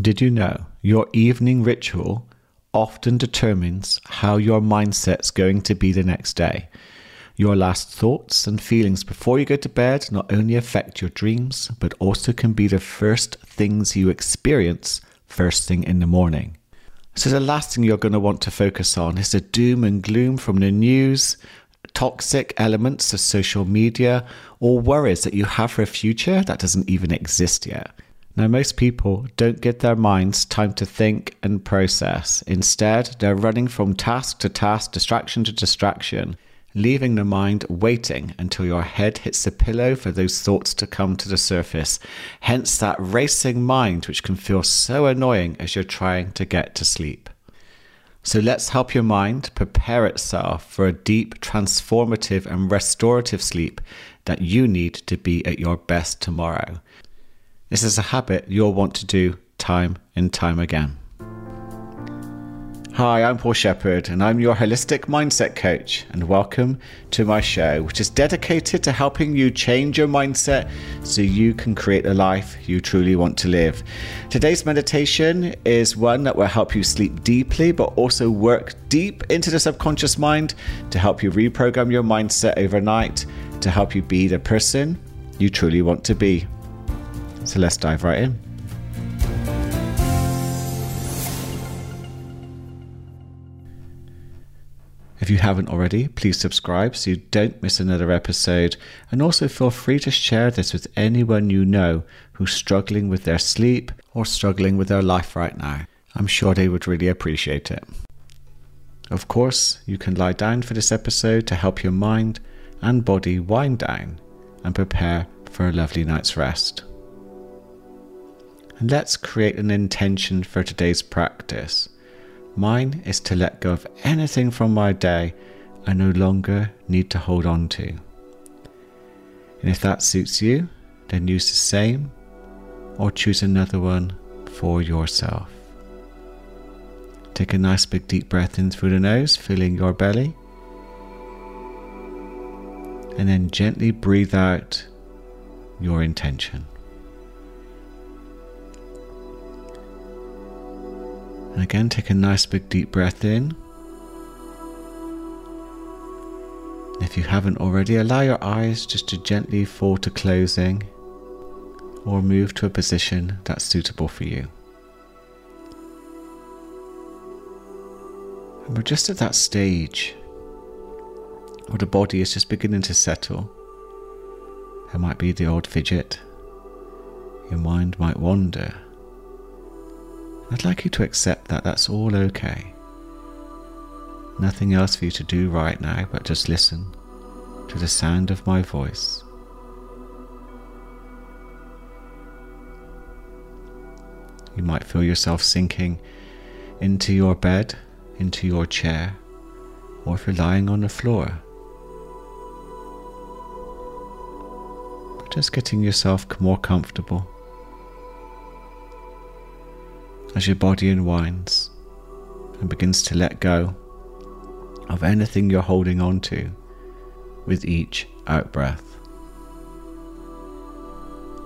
Did you know your evening ritual often determines how your mindset's going to be the next day? Your last thoughts and feelings before you go to bed not only affect your dreams, but also can be the first things you experience first thing in the morning. So, the last thing you're going to want to focus on is the doom and gloom from the news, toxic elements of social media, or worries that you have for a future that doesn't even exist yet. Now, most people don't give their minds time to think and process. Instead, they're running from task to task, distraction to distraction, leaving the mind waiting until your head hits the pillow for those thoughts to come to the surface. Hence, that racing mind, which can feel so annoying as you're trying to get to sleep. So, let's help your mind prepare itself for a deep, transformative, and restorative sleep that you need to be at your best tomorrow. This is a habit you'll want to do time and time again. Hi, I'm Paul Sheppard, and I'm your holistic mindset coach. And welcome to my show, which is dedicated to helping you change your mindset so you can create a life you truly want to live. Today's meditation is one that will help you sleep deeply, but also work deep into the subconscious mind to help you reprogram your mindset overnight to help you be the person you truly want to be. So let's dive right in. If you haven't already, please subscribe so you don't miss another episode. And also feel free to share this with anyone you know who's struggling with their sleep or struggling with their life right now. I'm sure they would really appreciate it. Of course, you can lie down for this episode to help your mind and body wind down and prepare for a lovely night's rest. And let's create an intention for today's practice. Mine is to let go of anything from my day I no longer need to hold on to. And if that suits you, then use the same or choose another one for yourself. Take a nice big deep breath in through the nose, filling your belly. And then gently breathe out your intention. And again, take a nice big deep breath in. If you haven't already, allow your eyes just to gently fall to closing or move to a position that's suitable for you. And we're just at that stage where the body is just beginning to settle. There might be the odd fidget, your mind might wander. I'd like you to accept that that's all okay. Nothing else for you to do right now but just listen to the sound of my voice. You might feel yourself sinking into your bed, into your chair, or if you're lying on the floor. Just getting yourself more comfortable as your body unwinds and begins to let go of anything you're holding on to with each out breath.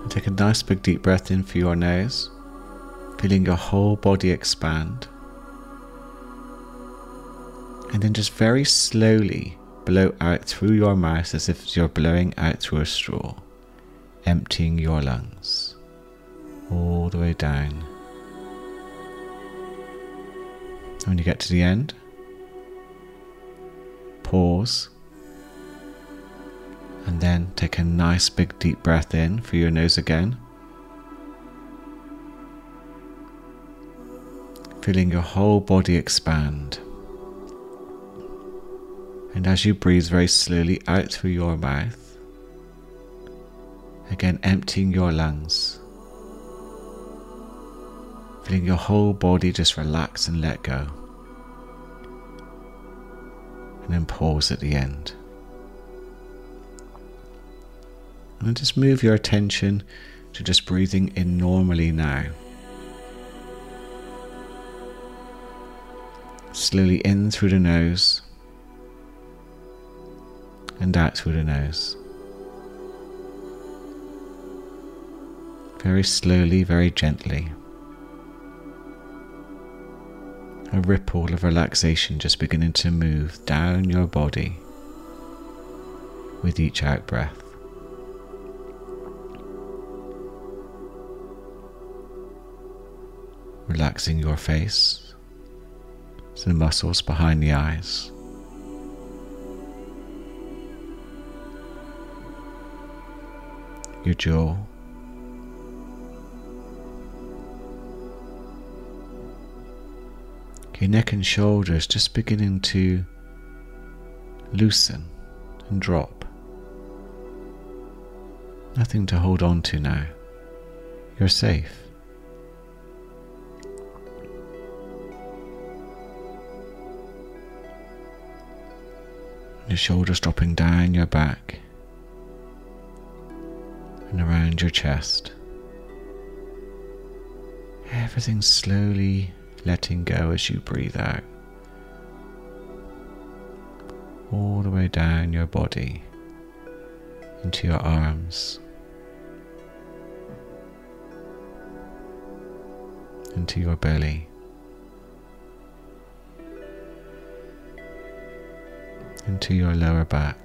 And take a nice big deep breath in through your nose, feeling your whole body expand. And then just very slowly blow out through your mouth as if you're blowing out through a straw, emptying your lungs all the way down when you get to the end, pause and then take a nice big deep breath in through your nose again. Feeling your whole body expand. And as you breathe very slowly out through your mouth, again emptying your lungs feeling your whole body just relax and let go. And then pause at the end. And just move your attention to just breathing in normally now. Slowly in through the nose and out through the nose. Very slowly, very gently. A ripple of relaxation just beginning to move down your body with each out breath. Relaxing your face, the muscles behind the eyes. Your jaw. Your neck and shoulders just beginning to loosen and drop. Nothing to hold on to now. You're safe. Your shoulders dropping down your back and around your chest. Everything slowly letting go as you breathe out. All the way down your body into your arms, into your belly, into your lower back.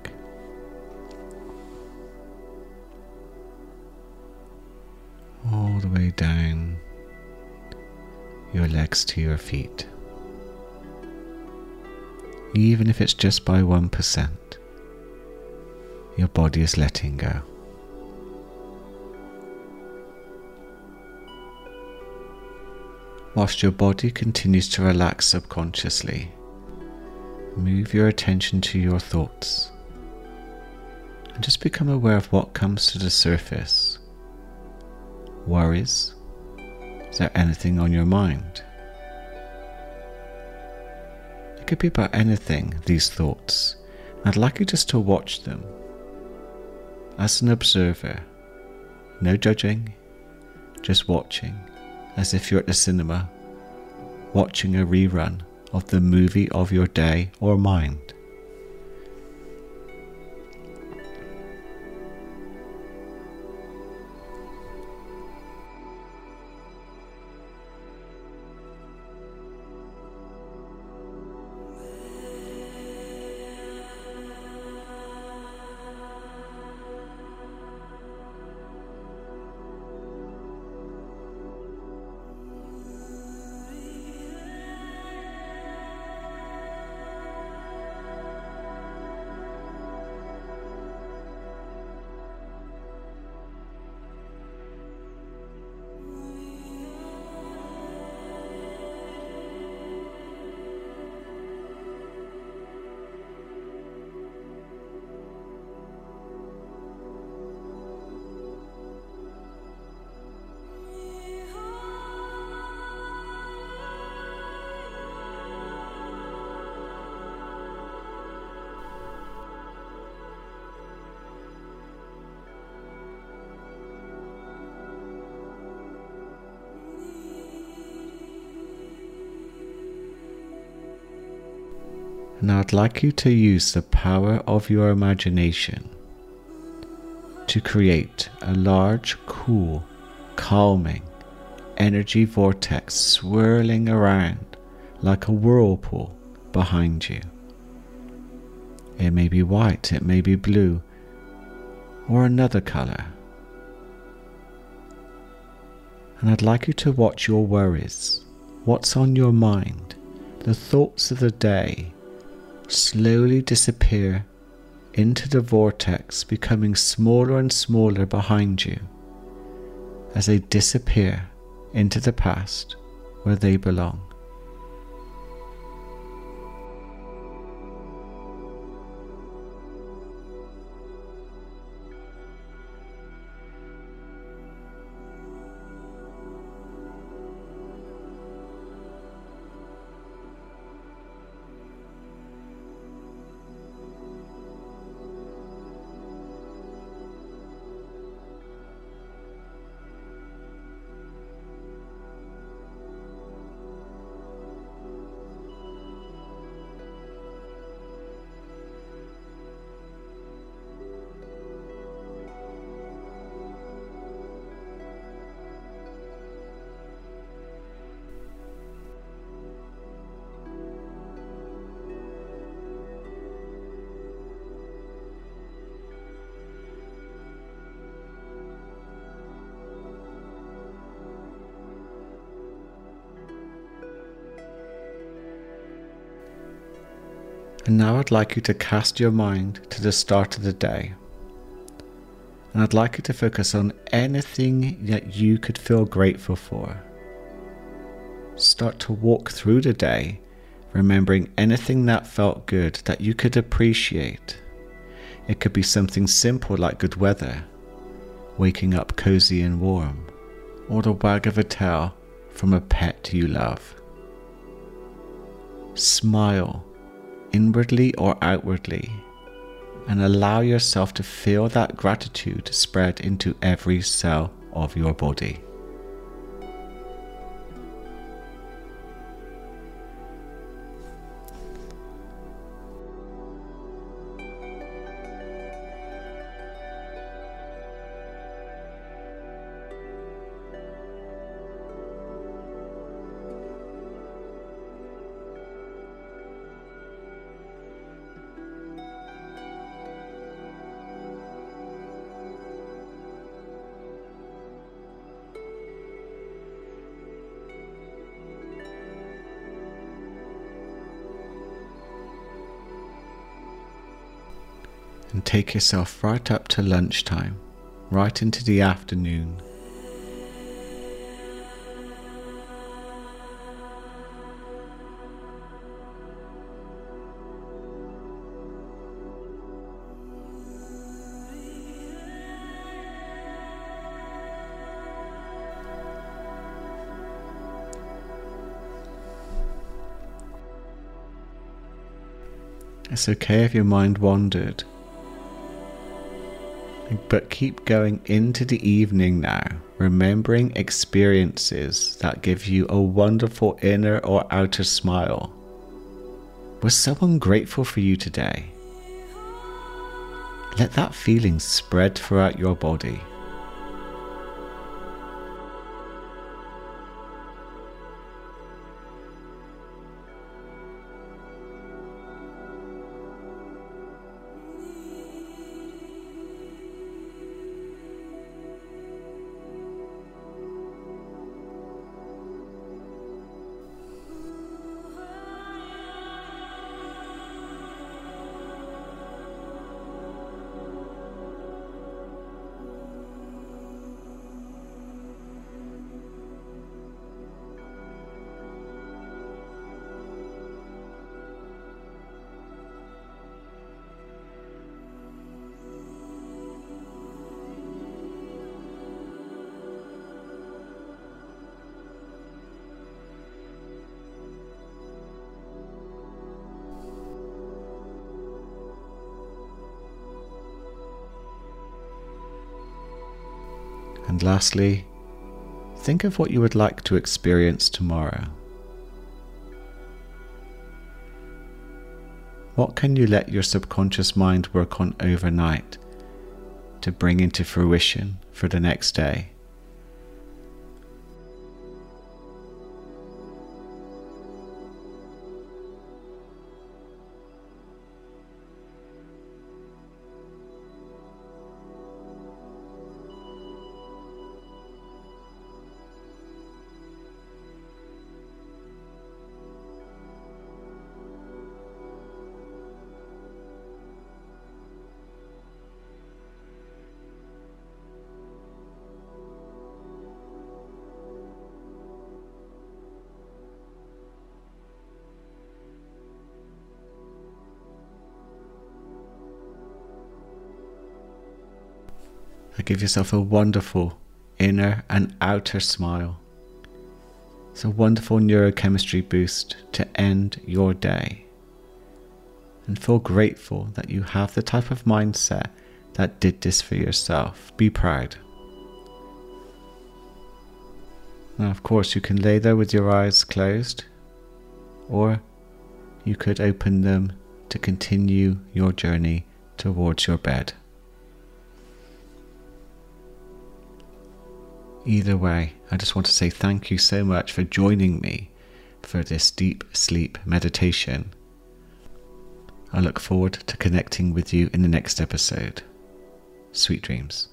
All the way down your legs to your feet. Even if it's just by 1%, your body is letting go. Whilst your body continues to relax subconsciously, move your attention to your thoughts and just become aware of what comes to the surface worries, is there anything on your mind? It could be about anything, these thoughts. I'd like you just to watch them as an observer. No judging, just watching, as if you're at the cinema, watching a rerun of the movie of your day or mind. Now I'd like you to use the power of your imagination to create a large, cool, calming energy vortex swirling around like a whirlpool behind you. It may be white, it may be blue, or another colour. And I'd like you to watch your worries, what's on your mind, the thoughts of the day slowly disappear into the vortex, becoming smaller and smaller behind you as they disappear into the past where they belong. And now I'd like you to cast your mind to the start of the day. And I'd like you to focus on anything that you could feel grateful for. Start to walk through the day, remembering anything that felt good that you could appreciate. It could be something simple like good weather, waking up cozy and warm, or the wag of a tail from a pet you love. Smile, inwardly or outwardly, and allow yourself to feel that gratitude spread into every cell of your body. And take yourself right up to lunchtime, right into the afternoon. It's okay if your mind wandered. But keep going into the evening now, remembering experiences that give you a wonderful inner or outer smile. Was someone grateful for you today? Let that feeling spread throughout your body. And lastly, think of what you would like to experience tomorrow. What can you let your subconscious mind work on overnight to bring into fruition for the next day? Give yourself a wonderful inner and outer smile. It's a wonderful neurochemistry boost to end your day. And feel grateful that you have the type of mindset that did this for yourself. Be proud. Now, of course, you can lay there with your eyes closed, or you could open them to continue your journey towards your bed. Either way, I just want to say thank you so much for joining me for this deep sleep meditation. I look forward to connecting with you in the next episode. Sweet dreams.